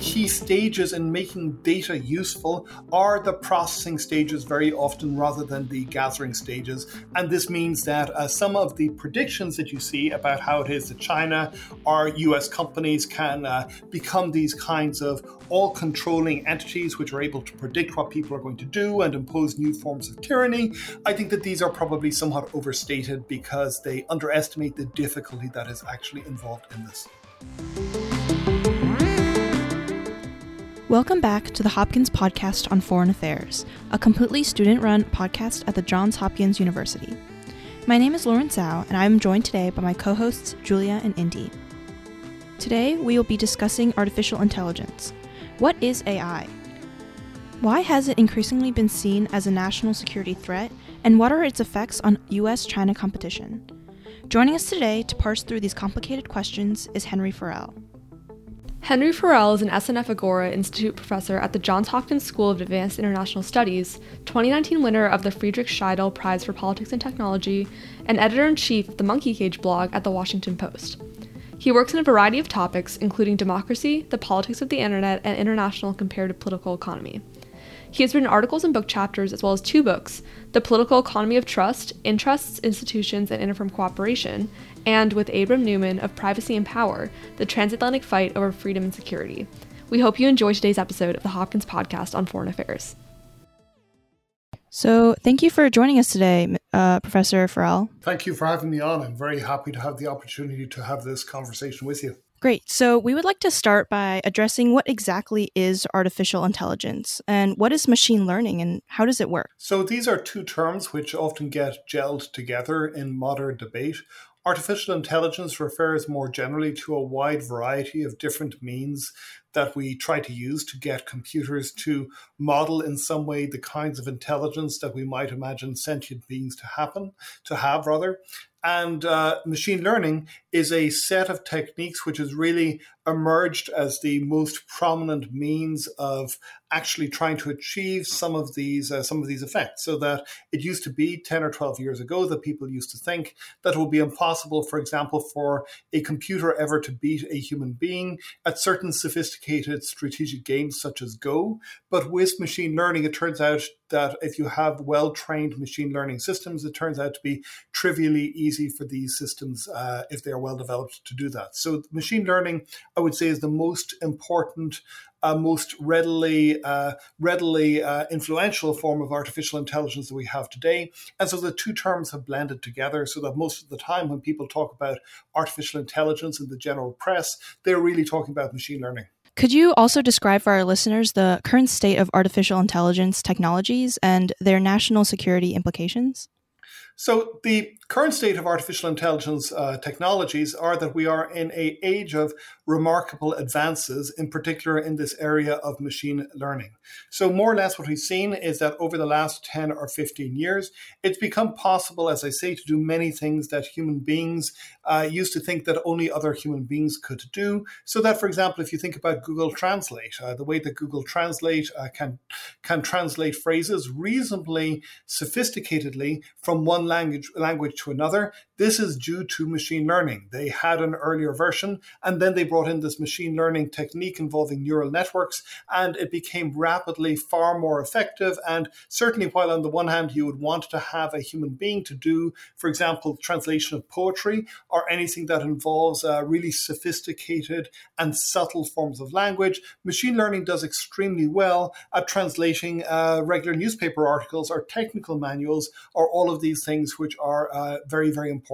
key stages in making data useful are the processing stages very often rather than the gathering stages. And this means that uh, some of the predictions that you see about how it is that China or US companies can uh, become these kinds of all controlling entities which are able to predict what people are going to do and impose new forms of tyranny, I think that these are probably somewhat overstated because they underestimate the difficulty that is actually involved in this. Welcome back to the Hopkins Podcast on Foreign Affairs, a completely student run podcast at the Johns Hopkins University. My name is Lauren Zhao, and I am joined today by my co hosts Julia and Indy. Today, we will be discussing artificial intelligence. What is AI? Why has it increasingly been seen as a national security threat, and what are its effects on US China competition? Joining us today to parse through these complicated questions is Henry Farrell. Henry Farrell is an SNF Agora Institute professor at the Johns Hopkins School of Advanced International Studies, 2019 winner of the Friedrich Schiedel Prize for Politics and Technology, and editor in chief of the Monkey Cage blog at the Washington Post. He works in a variety of topics, including democracy, the politics of the internet, and international comparative political economy. He has written articles and book chapters, as well as two books The Political Economy of Trust, Interests, Institutions, and Interfirm Cooperation, and with Abraham Newman of Privacy and Power, The Transatlantic Fight Over Freedom and Security. We hope you enjoy today's episode of the Hopkins Podcast on Foreign Affairs. So, thank you for joining us today, uh, Professor Farrell. Thank you for having me on. I'm very happy to have the opportunity to have this conversation with you. Great. So, we would like to start by addressing what exactly is artificial intelligence and what is machine learning and how does it work? So, these are two terms which often get gelled together in modern debate. Artificial intelligence refers more generally to a wide variety of different means that we try to use to get computers to model in some way the kinds of intelligence that we might imagine sentient beings to happen to have rather and uh, machine learning is a set of techniques which is really emerged as the most prominent means of actually trying to achieve some of these uh, some of these effects. So that it used to be 10 or 12 years ago that people used to think that it would be impossible for example for a computer ever to beat a human being at certain sophisticated strategic games such as go. But with machine learning it turns out that if you have well trained machine learning systems it turns out to be trivially easy for these systems uh, if they are well developed to do that. So machine learning i would say is the most important uh, most readily uh, readily uh, influential form of artificial intelligence that we have today. And so the two terms have blended together so that most of the time when people talk about artificial intelligence in the general press, they're really talking about machine learning. Could you also describe for our listeners the current state of artificial intelligence technologies and their national security implications? So the current state of artificial intelligence uh, technologies are that we are in a age of remarkable advances, in particular in this area of machine learning. So, more or less, what we've seen is that over the last 10 or 15 years, it's become possible, as I say, to do many things that human beings uh, used to think that only other human beings could do. So, that, for example, if you think about Google Translate, uh, the way that Google Translate uh, can, can translate phrases reasonably sophisticatedly from one language, language to another, this is due to machine learning. They had an earlier version, and then they brought in this machine learning technique involving neural networks, and it became rapidly far more effective. And certainly, while on the one hand, you would want to have a human being to do, for example, translation of poetry or anything that involves uh, really sophisticated and subtle forms of language, machine learning does extremely well at translating uh, regular newspaper articles or technical manuals or all of these things which are uh, very, very important.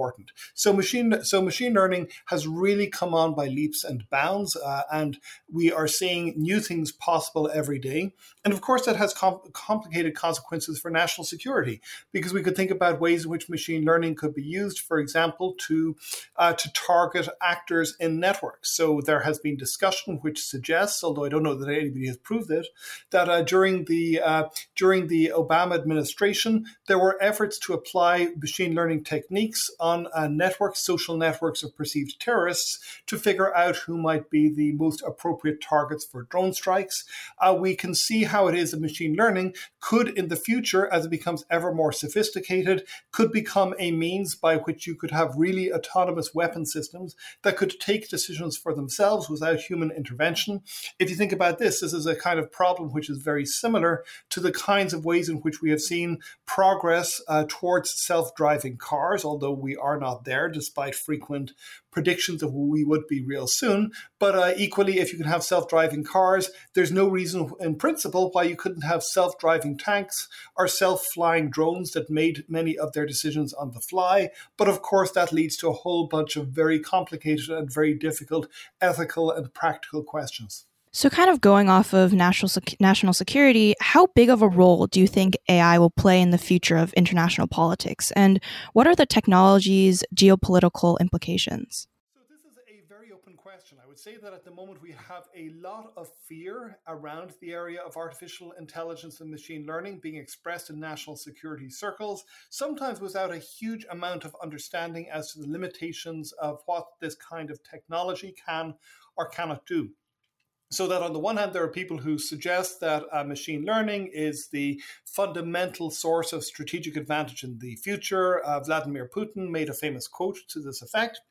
So machine, so machine learning has really come on by leaps and bounds, uh, and we are seeing new things possible every day. And of course, that has com- complicated consequences for national security because we could think about ways in which machine learning could be used, for example, to uh, to target actors in networks. So there has been discussion which suggests, although I don't know that anybody has proved it, that uh, during the uh, during the Obama administration there were efforts to apply machine learning techniques on uh, networks, social networks of perceived terrorists, to figure out who might be the most appropriate targets for drone strikes. Uh, we can see how it is that machine learning could, in the future, as it becomes ever more sophisticated, could become a means by which you could have really autonomous weapon systems that could take decisions for themselves without human intervention. If you think about this, this is a kind of problem which is very similar to the kinds of ways in which we have seen progress uh, towards self driving cars, although we are not there despite frequent predictions of we would be real soon. But uh, equally, if you can have self driving cars, there's no reason in principle why you couldn't have self driving tanks or self flying drones that made many of their decisions on the fly. But of course, that leads to a whole bunch of very complicated and very difficult ethical and practical questions. So, kind of going off of national sec- national security, how big of a role do you think AI will play in the future of international politics, and what are the technology's geopolitical implications? So, this is a very open question. I would say that at the moment we have a lot of fear around the area of artificial intelligence and machine learning being expressed in national security circles, sometimes without a huge amount of understanding as to the limitations of what this kind of technology can or cannot do. So that on the one hand, there are people who suggest that uh, machine learning is the fundamental source of strategic advantage in the future. Uh, Vladimir Putin made a famous quote to this effect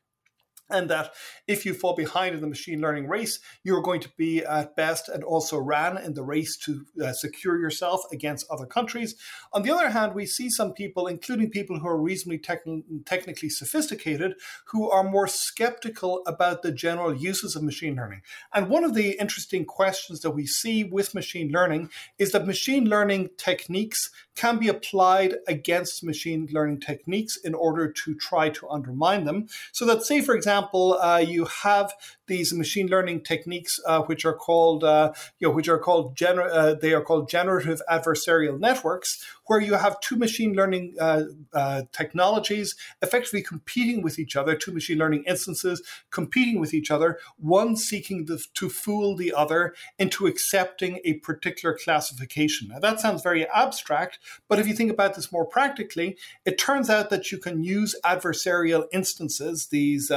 and that if you fall behind in the machine learning race, you're going to be at best and also ran in the race to uh, secure yourself against other countries. On the other hand, we see some people, including people who are reasonably techn- technically sophisticated, who are more skeptical about the general uses of machine learning. And one of the interesting questions that we see with machine learning is that machine learning techniques can be applied against machine learning techniques in order to try to undermine them. So that, say, for example, example, uh, you have these machine learning techniques, uh, which are called, uh, you know, which are called gener- they are called generative adversarial networks, where you have two machine learning uh, uh, technologies effectively competing with each other, two machine learning instances competing with each other, one seeking the, to fool the other into accepting a particular classification. Now that sounds very abstract, but if you think about this more practically, it turns out that you can use adversarial instances, these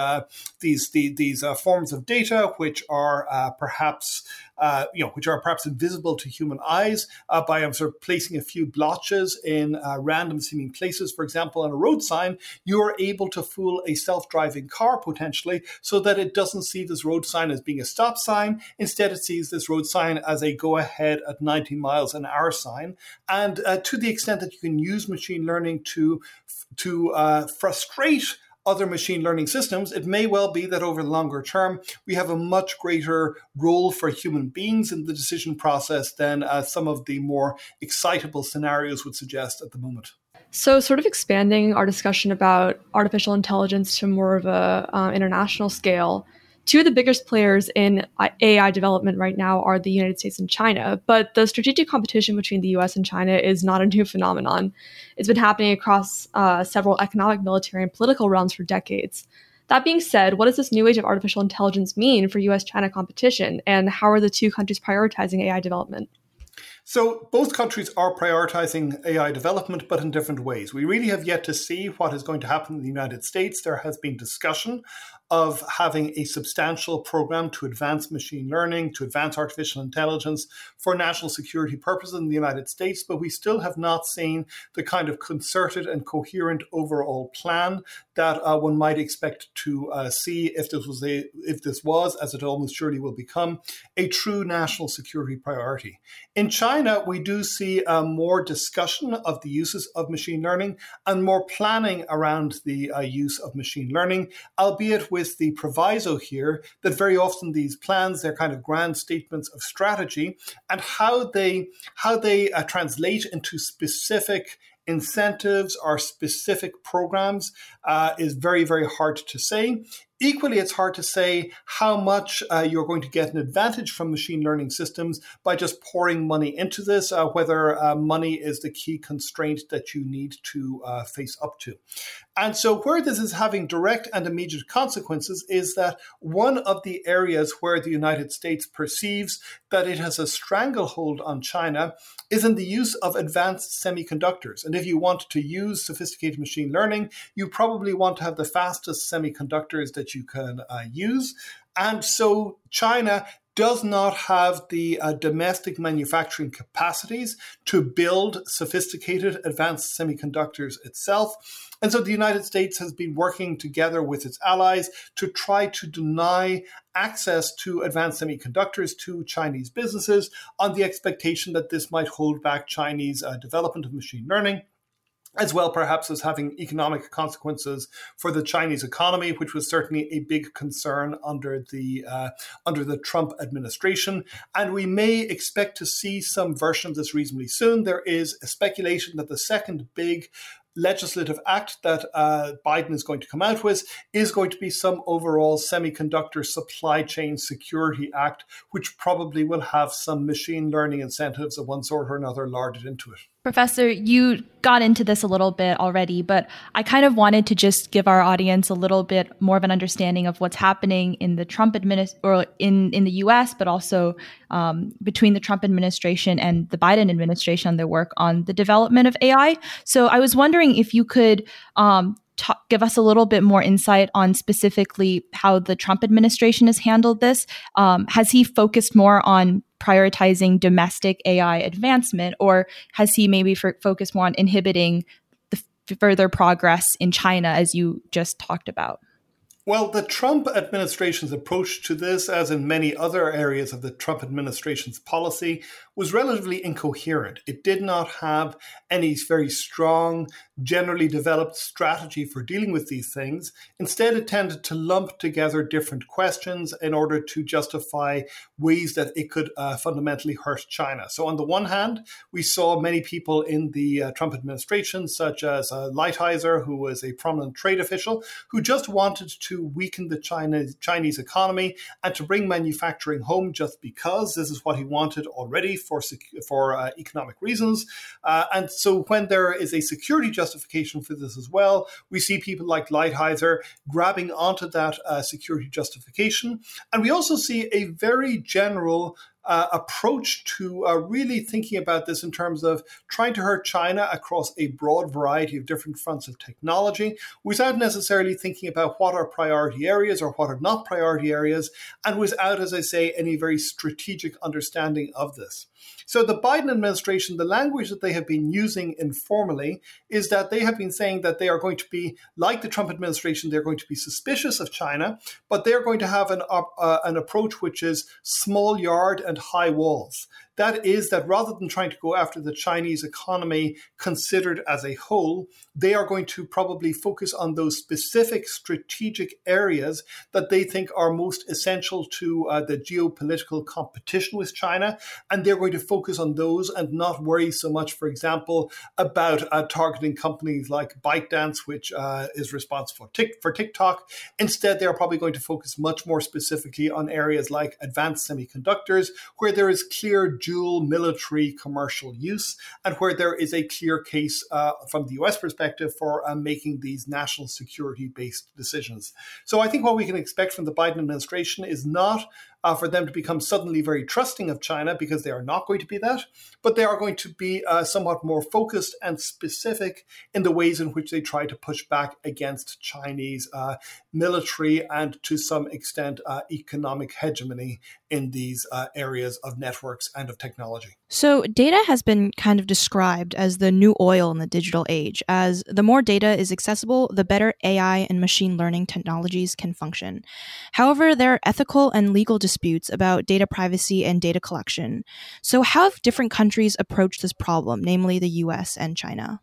these the, these forms of of data which are uh, perhaps uh, you know, which are perhaps invisible to human eyes uh, by um, sort of placing a few blotches in uh, random seeming places. For example, on a road sign, you are able to fool a self-driving car potentially so that it doesn't see this road sign as being a stop sign. Instead, it sees this road sign as a go ahead at 90 miles an hour sign. And uh, to the extent that you can use machine learning to to uh, frustrate other machine learning systems, it may well be that over the longer term, we have a much greater role for human beings in the decision process than uh, some of the more excitable scenarios would suggest at the moment. So, sort of expanding our discussion about artificial intelligence to more of a uh, international scale, two of the biggest players in AI development right now are the United States and China. But the strategic competition between the US and China is not a new phenomenon. It's been happening across uh, several economic, military, and political realms for decades. That being said, what does this new age of artificial intelligence mean for US China competition, and how are the two countries prioritizing AI development? So, both countries are prioritizing AI development, but in different ways. We really have yet to see what is going to happen in the United States. There has been discussion of having a substantial program to advance machine learning, to advance artificial intelligence for national security purposes in the United States, but we still have not seen the kind of concerted and coherent overall plan that uh, one might expect to uh, see if this was a if this was, as it almost surely will become, a true national security priority. In China, we do see uh, more discussion of the uses of machine learning and more planning around the uh, use of machine learning, albeit with with the proviso here that very often these plans, they're kind of grand statements of strategy, and how they how they uh, translate into specific incentives or specific programs uh, is very, very hard to say. Equally, it's hard to say how much uh, you're going to get an advantage from machine learning systems by just pouring money into this, uh, whether uh, money is the key constraint that you need to uh, face up to. And so, where this is having direct and immediate consequences is that one of the areas where the United States perceives that it has a stranglehold on China is in the use of advanced semiconductors. And if you want to use sophisticated machine learning, you probably want to have the fastest semiconductors that you can uh, use. And so China does not have the uh, domestic manufacturing capacities to build sophisticated advanced semiconductors itself. And so the United States has been working together with its allies to try to deny access to advanced semiconductors to Chinese businesses on the expectation that this might hold back Chinese uh, development of machine learning as well perhaps as having economic consequences for the Chinese economy, which was certainly a big concern under the uh, under the Trump administration. And we may expect to see some version of this reasonably soon. There is a speculation that the second big legislative act that uh, Biden is going to come out with is going to be some overall semiconductor supply chain security act, which probably will have some machine learning incentives of one sort or another larded into it. Professor, you got into this a little bit already, but I kind of wanted to just give our audience a little bit more of an understanding of what's happening in the Trump administration or in, in the US, but also um, between the Trump administration and the Biden administration on their work on the development of AI. So I was wondering if you could um, talk, give us a little bit more insight on specifically how the Trump administration has handled this. Um, has he focused more on prioritizing domestic AI advancement, or has he maybe f- focused more on inhibiting the f- further progress in China, as you just talked about? Well, the Trump administration's approach to this, as in many other areas of the Trump administration's policy, was relatively incoherent. It did not have any very strong, generally developed strategy for dealing with these things. Instead, it tended to lump together different questions in order to justify ways that it could uh, fundamentally hurt China. So, on the one hand, we saw many people in the uh, Trump administration, such as uh, Lighthizer, who was a prominent trade official, who just wanted to weaken the China, Chinese economy and to bring manufacturing home just because this is what he wanted already for for uh, economic reasons. Uh, and so when there is a security justification for this as well, we see people like Lighthizer grabbing onto that uh, security justification. And we also see a very general uh, approach to uh, really thinking about this in terms of trying to hurt China across a broad variety of different fronts of technology without necessarily thinking about what are priority areas or what are not priority areas, and without, as I say, any very strategic understanding of this. So the Biden administration, the language that they have been using informally is that they have been saying that they are going to be, like the Trump administration, they're going to be suspicious of China, but they're going to have an, uh, an approach which is small yard and high walls. That is, that rather than trying to go after the Chinese economy considered as a whole, they are going to probably focus on those specific strategic areas that they think are most essential to uh, the geopolitical competition with China. And they're going to focus on those and not worry so much, for example, about uh, targeting companies like ByteDance, which uh, is responsible for TikTok. Instead, they're probably going to focus much more specifically on areas like advanced semiconductors, where there is clear dual military commercial use, and where there is a clear case uh, from the US perspective for uh, making these national security based decisions. So I think what we can expect from the Biden administration is not uh, for them to become suddenly very trusting of China because they are not going to be that, but they are going to be uh, somewhat more focused and specific in the ways in which they try to push back against Chinese uh, military and to some extent uh, economic hegemony in these uh, areas of networks and of technology. So, data has been kind of described as the new oil in the digital age, as the more data is accessible, the better AI and machine learning technologies can function. However, there are ethical and legal disputes about data privacy and data collection. So, how have different countries approached this problem, namely the US and China?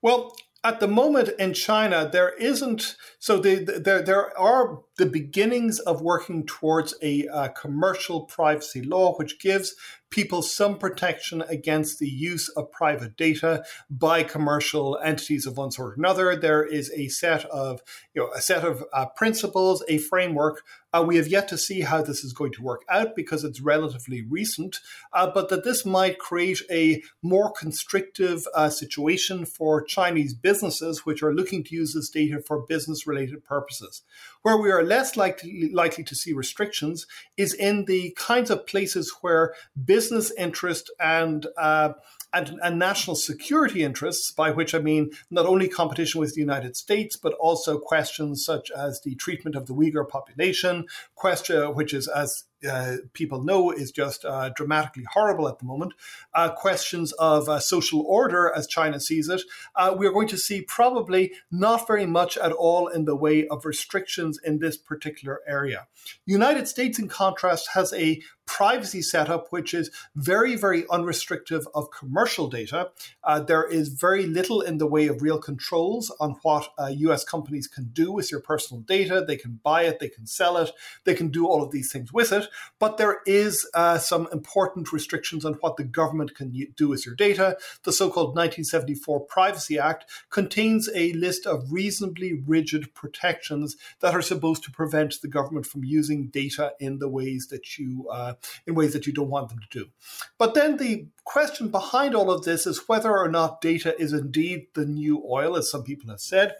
Well, at the moment in China, there isn't so the, the, there there are the beginnings of working towards a uh, commercial privacy law, which gives people some protection against the use of private data by commercial entities of one sort or another. There is a set of, you know, a set of uh, principles, a framework. Uh, we have yet to see how this is going to work out because it's relatively recent, uh, but that this might create a more constrictive uh, situation for Chinese businesses which are looking to use this data for business related purposes. Where we are less likely, likely to see restrictions is in the kinds of places where business interest and uh, and, and, national security interests, by which I mean not only competition with the United States, but also questions such as the treatment of the Uyghur population, question which is as uh, people know is just uh, dramatically horrible at the moment. Uh, questions of uh, social order, as China sees it, uh, we are going to see probably not very much at all in the way of restrictions in this particular area. United States, in contrast, has a privacy setup which is very, very unrestrictive of commercial data. Uh, there is very little in the way of real controls on what US companies can do with your personal data. They can buy it, they can sell it, they can do all of these things with it. But there is uh, some important restrictions on what the government can do with your data. The so called 1974 Privacy Act contains a list of reasonably rigid protections that are supposed to prevent the government from using data in the ways that you uh, in ways that you don't want them to do. But then the question behind all of this is whether or not data is indeed the new oil, as some people have said.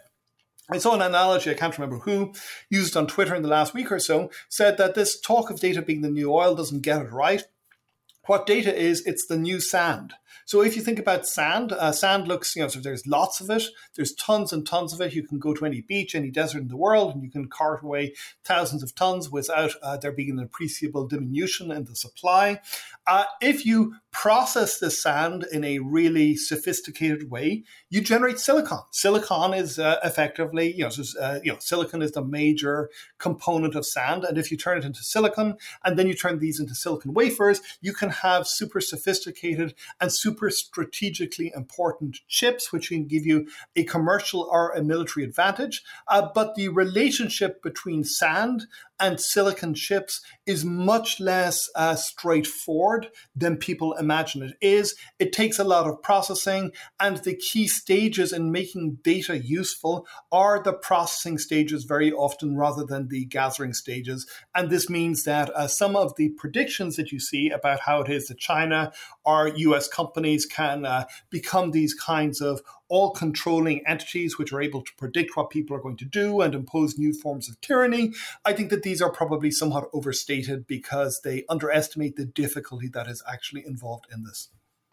I saw an analogy, I can't remember who, used on Twitter in the last week or so, said that this talk of data being the new oil doesn't get it right. What data is, it's the new sand. So if you think about sand, uh, sand looks, you know, so there's lots of it. There's tons and tons of it. You can go to any beach, any desert in the world, and you can cart away thousands of tons without uh, there being an appreciable diminution in the supply. Uh, if you process the sand in a really sophisticated way, you generate silicon. Silicon is uh, effectively, you know, uh, you know, silicon is the major component of sand, and if you turn it into silicon and then you turn these into silicon wafers, you can have super sophisticated and super strategically important chips, which can give you a commercial or a military advantage. Uh, but the relationship between sand and silicon chips is much less uh, straightforward than people imagine it is. It takes a lot of processing, and the key stages in making data useful are the processing stages very often rather than the gathering stages. And this means that uh, some of the predictions that you see about how it is that China or US companies can uh, become these kinds of all controlling entities which are able to predict what people are going to do and impose new forms of tyranny. I think that these are probably somewhat overstated because they underestimate the difficulty that is actually involved in this.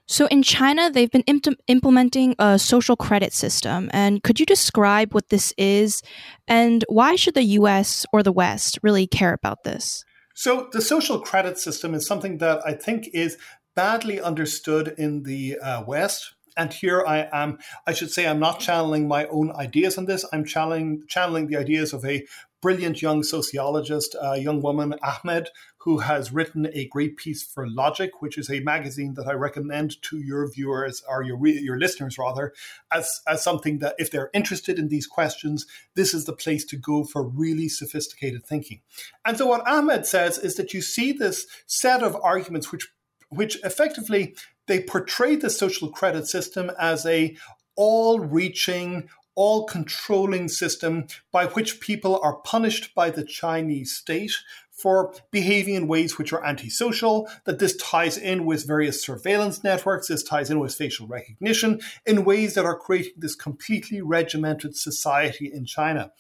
So in China, they've been imp- implementing a social credit system. And could you describe what this is and why should the US or the West really care about this? So the social credit system is something that I think is badly understood in the uh, West. And here I am, I should say, I'm not channeling my own ideas on this. I'm channeling, channeling the ideas of a brilliant young sociologist, a young woman, Ahmed, who has written a great piece for Logic, which is a magazine that I recommend to your viewers or your your listeners rather, as as something that if they're interested in these questions, this is the place to go for really sophisticated thinking. And so what Ahmed says is that you see this set of arguments which which effectively they portray the social credit system as a all-reaching all controlling system by which people are punished by the Chinese state for behaving in ways which are antisocial, that this ties in with various surveillance networks, this ties in with facial recognition in ways that are creating this completely regimented society in China.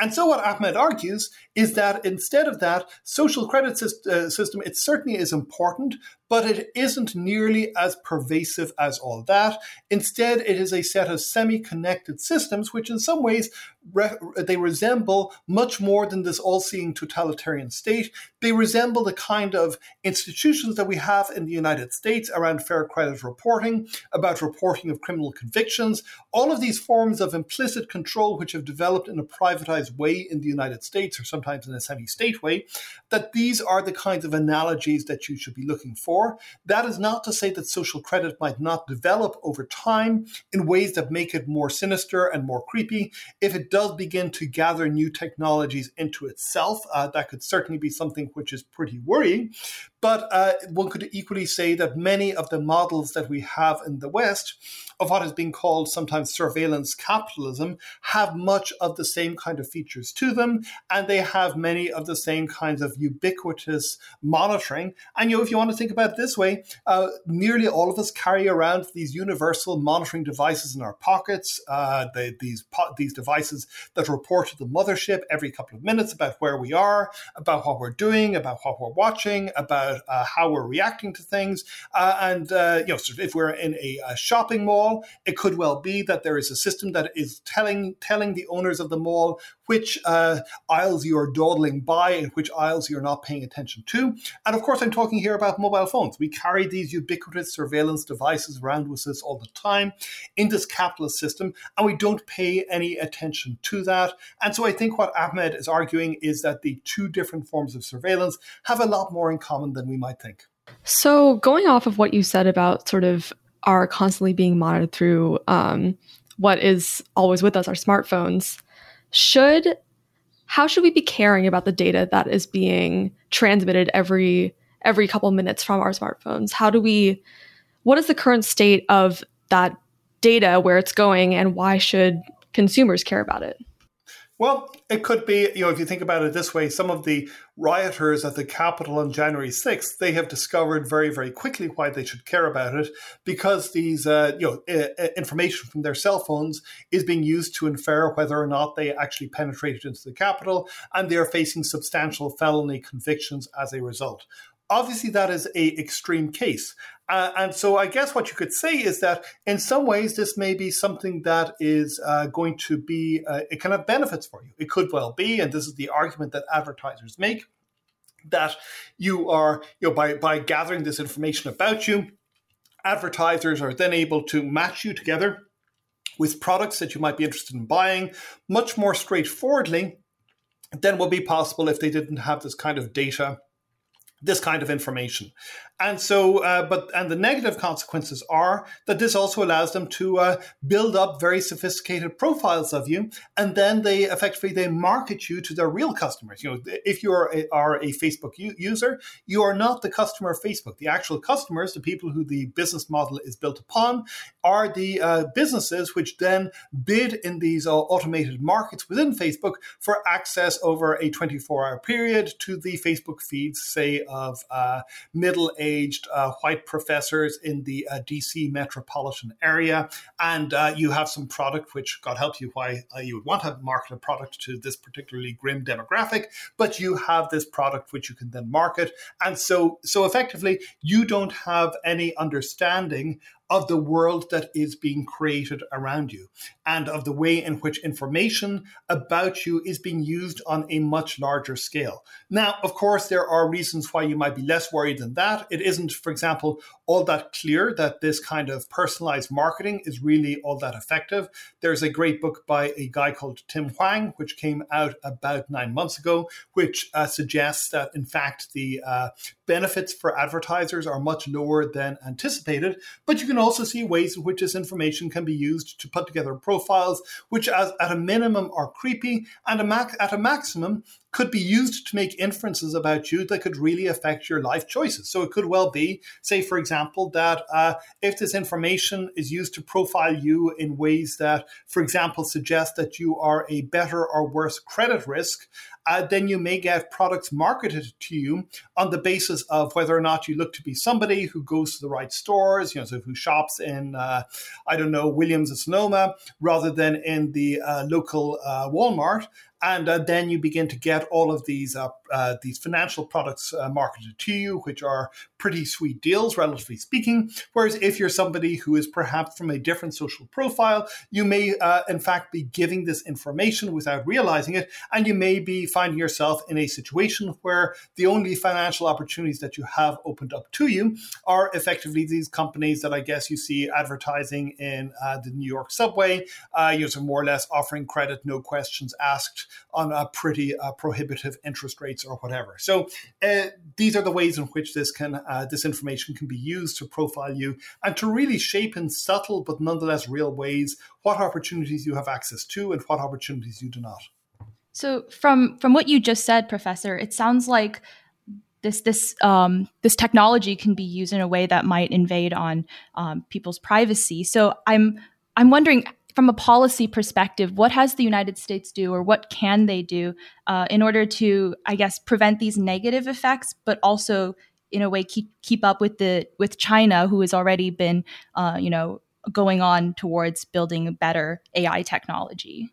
And so, what Ahmed argues is that instead of that, social credit uh, system, it certainly is important, but it isn't nearly as pervasive as all that. Instead, it is a set of semi-connected systems, which in some ways re- they resemble much more than this all-seeing totalitarian state. They resemble the kind of institutions that we have in the United States around fair credit reporting, about reporting of criminal convictions, all of these forms of implicit control which have developed in a privatized way in the United States, or sometimes in a semi-state way, that these are the kinds of analogies that you should be looking for. Before. That is not to say that social credit might not develop over time in ways that make it more sinister and more creepy. If it does begin to gather new technologies into itself, uh, that could certainly be something which is pretty worrying. But uh, one could equally say that many of the models that we have in the West of what is being called sometimes surveillance capitalism have much of the same kind of features to them, and they have many of the same kinds of ubiquitous monitoring. And you know, if you want to think about this way, uh, nearly all of us carry around these universal monitoring devices in our pockets. Uh, they, these po- these devices that report to the mothership every couple of minutes about where we are, about what we're doing, about what we're watching, about uh, how we're reacting to things, uh, and uh, you know, if we're in a, a shopping mall. It could well be that there is a system that is telling telling the owners of the mall which uh, aisles you are dawdling by and which aisles you're not paying attention to. And of course, I'm talking here about mobile phones. We carry these ubiquitous surveillance devices around with us all the time in this capitalist system, and we don't pay any attention to that. And so I think what Ahmed is arguing is that the two different forms of surveillance have a lot more in common than we might think. So, going off of what you said about sort of are constantly being monitored through um, what is always with us, our smartphones. Should how should we be caring about the data that is being transmitted every every couple minutes from our smartphones? How do we what is the current state of that data, where it's going, and why should consumers care about it? Well, it could be, you know, if you think about it this way, some of the rioters at the Capitol on January 6th, they have discovered very, very quickly why they should care about it because these, uh, you know, information from their cell phones is being used to infer whether or not they actually penetrated into the Capitol, and they are facing substantial felony convictions as a result obviously that is a extreme case uh, and so I guess what you could say is that in some ways this may be something that is uh, going to be uh, it can have benefits for you. It could well be, and this is the argument that advertisers make, that you are you know by by gathering this information about you, advertisers are then able to match you together with products that you might be interested in buying much more straightforwardly than would be possible if they didn't have this kind of data this kind of information. And so, uh, but and the negative consequences are that this also allows them to uh, build up very sophisticated profiles of you, and then they effectively they market you to their real customers. You know, if you are a, are a Facebook u- user, you are not the customer of Facebook. The actual customers, the people who the business model is built upon, are the uh, businesses which then bid in these uh, automated markets within Facebook for access over a 24-hour period to the Facebook feeds, say of uh, middle aged uh, white professors in the uh, DC metropolitan area. And you have some product, which God help you, why you would want to market a product to this particularly grim demographic, but you have this product which you can then market. And so, so effectively, you don't have any understanding of the world that is being created around you and of the way in which information about you is being used on a much larger scale. Now, of course, there are reasons why you might be less worried than that. It isn't, for example, all that clear that this kind of personalized marketing is really all that effective. There's a great book by a guy called Tim Hwang, which came out about nine months ago, which uh, suggests that, in fact, the uh, benefits for advertisers are much lower than anticipated. But you can also see ways in which this information can be used to put together profiles, which, as, at a minimum, are creepy, and a mac- at a maximum, could be used to make inferences about you that could really affect your life choices. So it could well be, say, for example, that uh, if this information is used to profile you in ways that, for example, suggest that you are a better or worse credit risk, uh, then you may get products marketed to you on the basis of whether or not you look to be somebody who goes to the right stores, you know, so who shops in, uh, I don't know, Williams and Sonoma rather than in the uh, local uh, Walmart and uh, then you begin to get all of these uh, uh, these financial products uh, marketed to you, which are pretty sweet deals, relatively speaking. Whereas if you're somebody who is perhaps from a different social profile, you may uh, in fact be giving this information without realizing it, and you may be finding yourself in a situation where the only financial opportunities that you have opened up to you are effectively these companies that I guess you see advertising in uh, the New York subway. you know, so more or less offering credit, no questions asked on a pretty uh, prohibitive interest rates or whatever. So uh, these are the ways in which this can uh, this information can be used to profile you and to really shape in subtle but nonetheless real ways what opportunities you have access to and what opportunities you do not. So from from what you just said, Professor, it sounds like this this um, this technology can be used in a way that might invade on um, people's privacy. So I'm I'm wondering from a policy perspective, what has the United States do, or what can they do uh, in order to, I guess, prevent these negative effects, but also in a way keep keep up with the with China, who has already been, uh, you know, going on towards building better AI technology.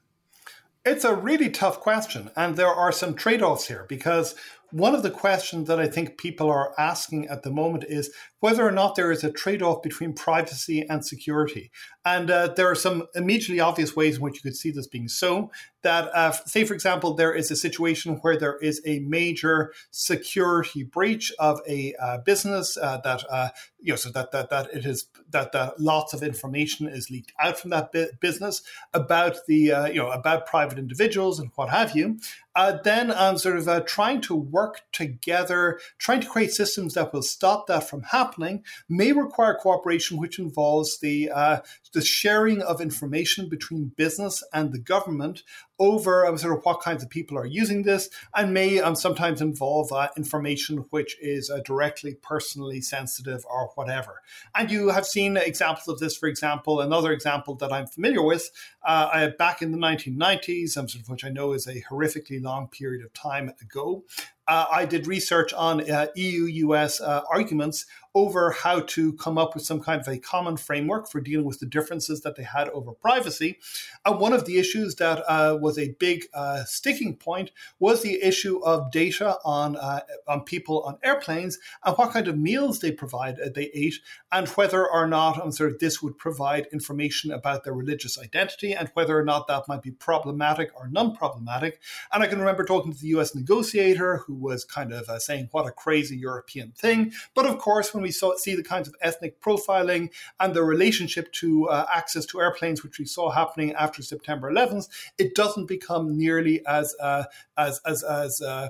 It's a really tough question, and there are some trade offs here because one of the questions that I think people are asking at the moment is whether or not there is a trade off between privacy and security. And uh, there are some immediately obvious ways in which you could see this being so. That, uh, say, for example, there is a situation where there is a major security breach of a uh, business uh, that, uh, you know, so that, that, that it is that, that lots of information is leaked out from that business about the, uh, you know, about private individuals and what have you. Then um, sort of trying to work together, trying to create systems that will stop that from happening may require cooperation, which involves the uh, the sharing of information between business and the government over um, sort of what kinds of people are using this, and may um, sometimes involve uh, information which is uh, directly personally sensitive or whatever. And you have seen examples of this. For example, another example that I'm familiar with uh, back in the 1990s, um, sort of which I know is a horrifically long period of time ago. Uh, I did research on uh, EU US uh, arguments over how to come up with some kind of a common framework for dealing with the differences that they had over privacy. And one of the issues that uh, was a big uh, sticking point was the issue of data on uh, on people on airplanes and what kind of meals they provide they ate and whether or not sort of this would provide information about their religious identity and whether or not that might be problematic or non-problematic. And I can remember talking to the U.S. negotiator who was kind of uh, saying what a crazy European thing. But of course, when we saw, see the kinds of ethnic profiling and the relationship to uh, access to airplanes, which we saw happening after September 11th, it doesn't become nearly as uh, as as as uh,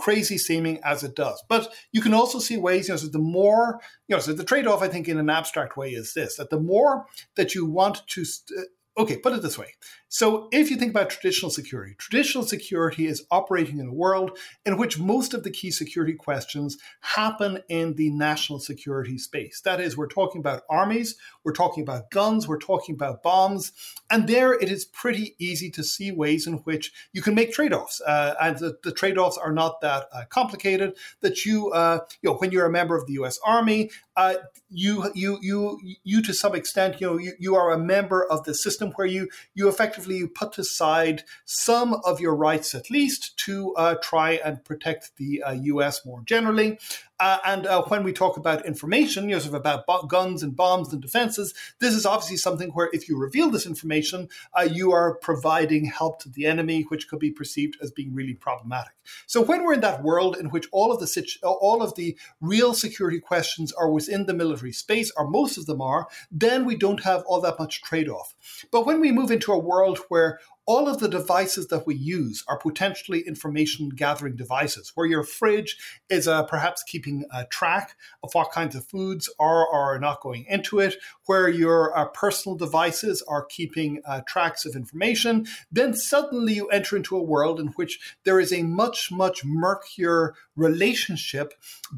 crazy seeming as it does. But you can also see ways, you know, so the more, you know, so the trade off, I think, in an abstract way is this that the more that you want to, st- okay, put it this way so, if you think about traditional security, traditional security is operating in a world in which most of the key security questions happen in the national security space. That is, we're talking about armies, we're talking about guns, we're talking about bombs, and there it is pretty easy to see ways in which you can make trade offs. Uh, and the, the trade offs are not that uh, complicated. That you, uh, you know, when you're a member of the US Army, uh, you, you, you, you, to some extent, you know, you, you are a member of the system where you, you effectively you put aside some of your rights at least to uh, try and protect the uh, US more generally. Uh, and uh, when we talk about information, you know, sort of about bo- guns and bombs and defenses, this is obviously something where if you reveal this information, uh, you are providing help to the enemy, which could be perceived as being really problematic. So when we're in that world in which all of the situ- all of the real security questions are within the military space, or most of them are, then we don't have all that much trade-off. But when we move into a world where all of the devices that we use are potentially information gathering devices, where your fridge is uh, perhaps keeping a track of what kinds of foods are or are not going into it, where your uh, personal devices are keeping uh, tracks of information, then suddenly you enter into a world in which there is a much, much murkier relationship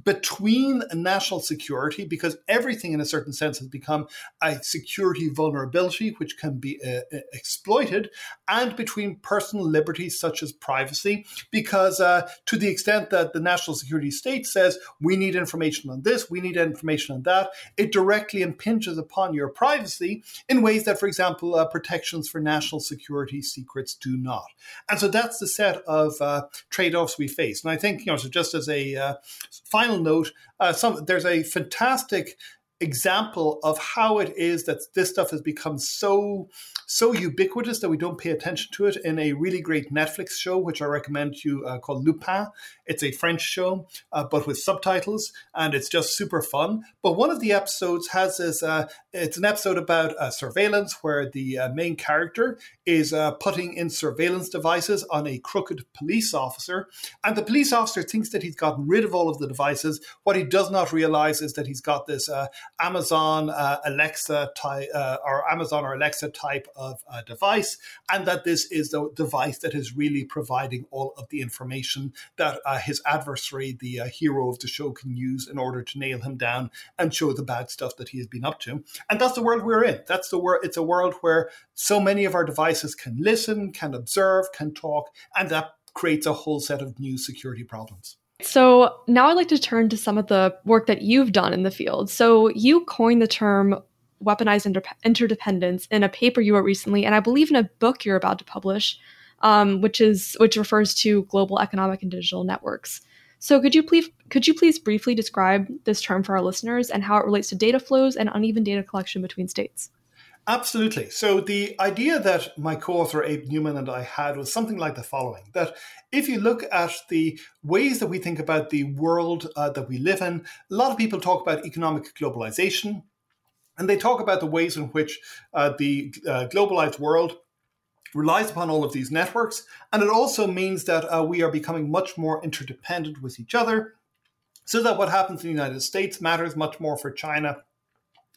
between national security, because everything in a certain sense has become a security vulnerability which can be uh, exploited. And and between personal liberties such as privacy, because uh, to the extent that the national security state says we need information on this, we need information on that, it directly impinges upon your privacy in ways that, for example, uh, protections for national security secrets do not. And so that's the set of uh, trade offs we face. And I think, you know, so just as a uh, final note, uh, some, there's a fantastic example of how it is that this stuff has become so so ubiquitous that we don't pay attention to it in a really great Netflix show, which I recommend to you uh, called Lupin. It's a French show, uh, but with subtitles, and it's just super fun. But one of the episodes has this. Uh, it's an episode about uh, surveillance where the uh, main character is uh, putting in surveillance devices on a crooked police officer. And the police officer thinks that he's gotten rid of all of the devices. What he does not realize is that he's got this uh, Amazon uh, Alexa type uh, or Amazon or Alexa type of uh, device, and that this is the device that is really providing all of the information that uh, his adversary, the hero of the show, can use in order to nail him down and show the bad stuff that he has been up to. And that's the world we're in. That's the world. It's a world where so many of our devices can listen, can observe, can talk, and that creates a whole set of new security problems. So now I'd like to turn to some of the work that you've done in the field. So you coined the term weaponized inter- interdependence in a paper you wrote recently, and I believe in a book you're about to publish, um, which is which refers to global economic and digital networks. So could you please could you please briefly describe this term for our listeners and how it relates to data flows and uneven data collection between states? Absolutely. So the idea that my co-author Abe Newman and I had was something like the following: that if you look at the ways that we think about the world uh, that we live in, a lot of people talk about economic globalization, and they talk about the ways in which uh, the uh, globalized world relies upon all of these networks. And it also means that uh, we are becoming much more interdependent with each other, so that what happens in the United States matters much more for China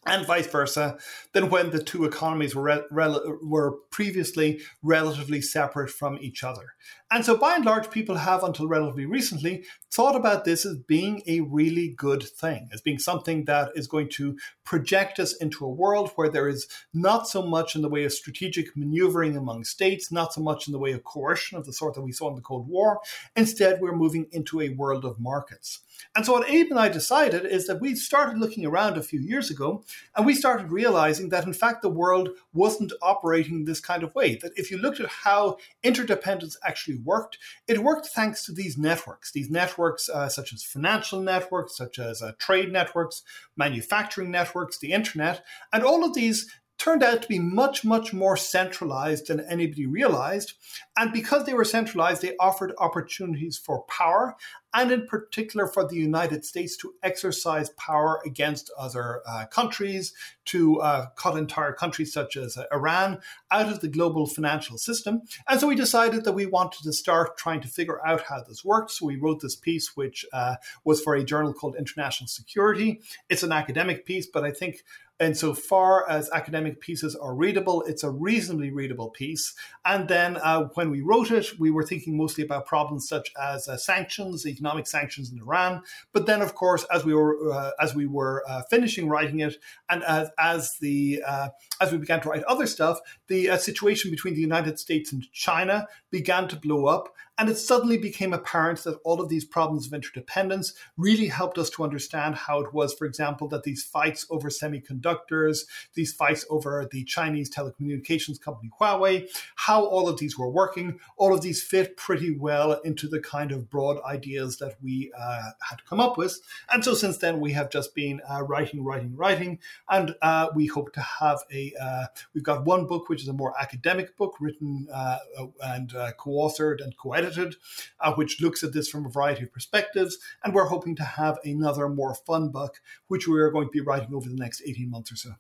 and vice versa than when the two economies were, re- re- were previously relatively separate from each other. And so, by and large, people have until relatively recently thought about this as being a really good thing, as being something that is going to project us into a world where there is not so much in the way of strategic maneuvering among states, not so much in the way of coercion of the sort that we saw in the Cold War. Instead, we're moving into a world of markets. And so, what Abe and I decided is that we started looking around a few years ago and we started realizing that, in fact, the world wasn't operating this kind of way. That if you looked at how interdependence actually worked, it worked thanks to these networks, these networks uh, such as financial networks, such as uh, trade networks, manufacturing networks, the internet, and all of these turned out to be much, much more centralized than anybody realized. And because they were centralized, they offered opportunities for power, and in particular for the United States to exercise power against other uh, countries, to uh, cut entire countries such as uh, Iran out of the global financial system. And so we decided that we wanted to start trying to figure out how this worked. So we wrote this piece, which uh, was for a journal called International Security. It's an academic piece, but I think and so far as academic pieces are readable, it's a reasonably readable piece. And then uh, when we wrote it, we were thinking mostly about problems such as uh, sanctions, economic sanctions in Iran. But then, of course, as we were uh, as we were uh, finishing writing it, and as as the uh, as we began to write other stuff, the uh, situation between the United States and China began to blow up. And it suddenly became apparent that all of these problems of interdependence really helped us to understand how it was, for example, that these fights over semiconductors, these fights over the Chinese telecommunications company Huawei, how all of these were working, all of these fit pretty well into the kind of broad ideas that we uh, had come up with. And so since then, we have just been uh, writing, writing, writing, and uh, we hope to have a, uh, we've got one book, which is a more academic book written uh, and uh, co authored and co edited edited, uh, which looks at this from a variety of perspectives. And we're hoping to have another more fun book, which we are going to be writing over the next 18 months or so.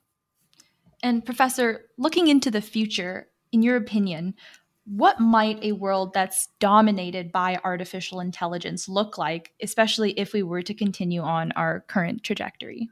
And, Professor, looking into the future, in your opinion, what might a world that's dominated by artificial intelligence look like, especially if we were to continue on our current trajectory?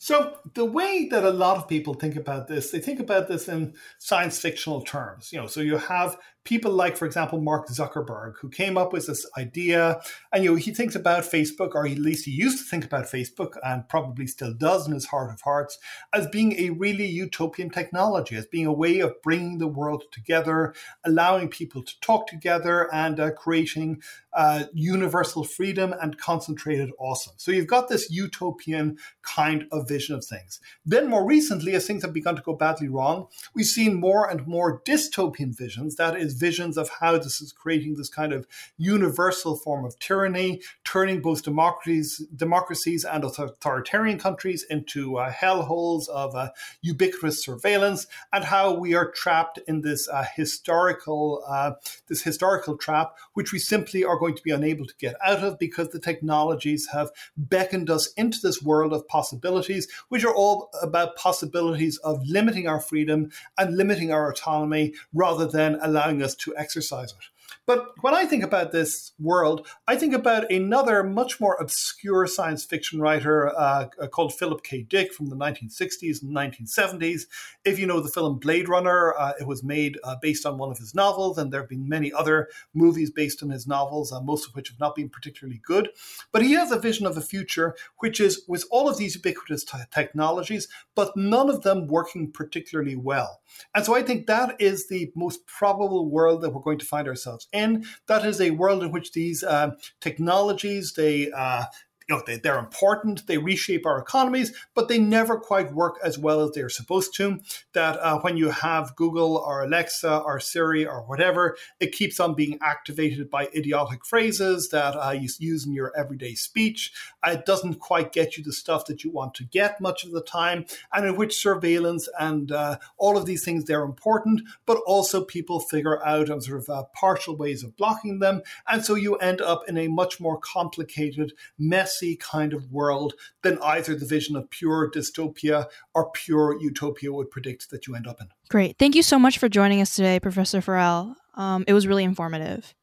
So, the way that a lot of people think about this, they think about this in science fictional terms. You know, so you have people like, for example, Mark Zuckerberg, who came up with this idea. And, you know, he thinks about Facebook, or at least he used to think about Facebook, and probably still does in his heart of hearts, as being a really utopian technology, as being a way of bringing the world together, allowing people to talk together, and uh, creating uh, universal freedom and concentrated awesome. So you've got this utopian kind of vision of things. Then, more recently, as things have begun to go badly wrong, we've seen more and more dystopian visions. That is, visions of how this is creating this kind of universal form of tyranny, turning both democracies, democracies and authoritarian countries into uh, hellholes of uh, ubiquitous surveillance, and how we are trapped in this uh, historical uh, this historical trap, which we simply are going to be unable to get out of because the technologies have beckoned us into this world of possibilities, which are all about possibilities of limiting our freedom and limiting our autonomy rather than allowing us to exercise it. But when I think about this world, I think about another much more obscure science fiction writer uh, called Philip K. Dick from the 1960s and 1970s. If you know the film Blade Runner, uh, it was made uh, based on one of his novels, and there have been many other movies based on his novels, uh, most of which have not been particularly good. But he has a vision of a future which is with all of these ubiquitous t- technologies, but none of them working particularly well. And so I think that is the most probable world that we're going to find ourselves in in. That is a world in which these uh, technologies, they uh, you know, they, they're important, they reshape our economies, but they never quite work as well as they're supposed to. That uh, when you have Google or Alexa or Siri or whatever, it keeps on being activated by idiotic phrases that uh, you use in your everyday speech. Uh, it doesn't quite get you the stuff that you want to get much of the time, and in which surveillance and uh, all of these things, they're important, but also people figure out on sort of uh, partial ways of blocking them. And so you end up in a much more complicated, mess messy kind of world than either the vision of pure dystopia or pure utopia would predict that you end up in. Great. Thank you so much for joining us today, Professor Farrell. Um, it was really informative.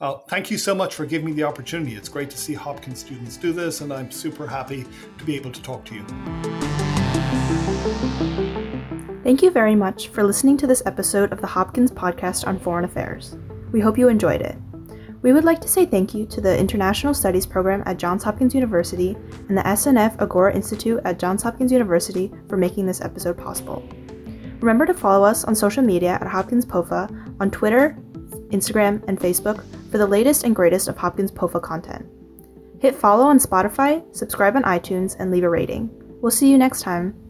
Well, thank you so much for giving me the opportunity. It's great to see Hopkins students do this, and I'm super happy to be able to talk to you. Thank you very much for listening to this episode of the Hopkins Podcast on Foreign Affairs. We hope you enjoyed it. We would like to say thank you to the International Studies program at Johns Hopkins University and the SNF Agora Institute at Johns Hopkins University for making this episode possible. Remember to follow us on social media at Hopkins POFA on Twitter, Instagram, and Facebook for the latest and greatest of Hopkins POFA content. Hit follow on Spotify, subscribe on iTunes, and leave a rating. We'll see you next time.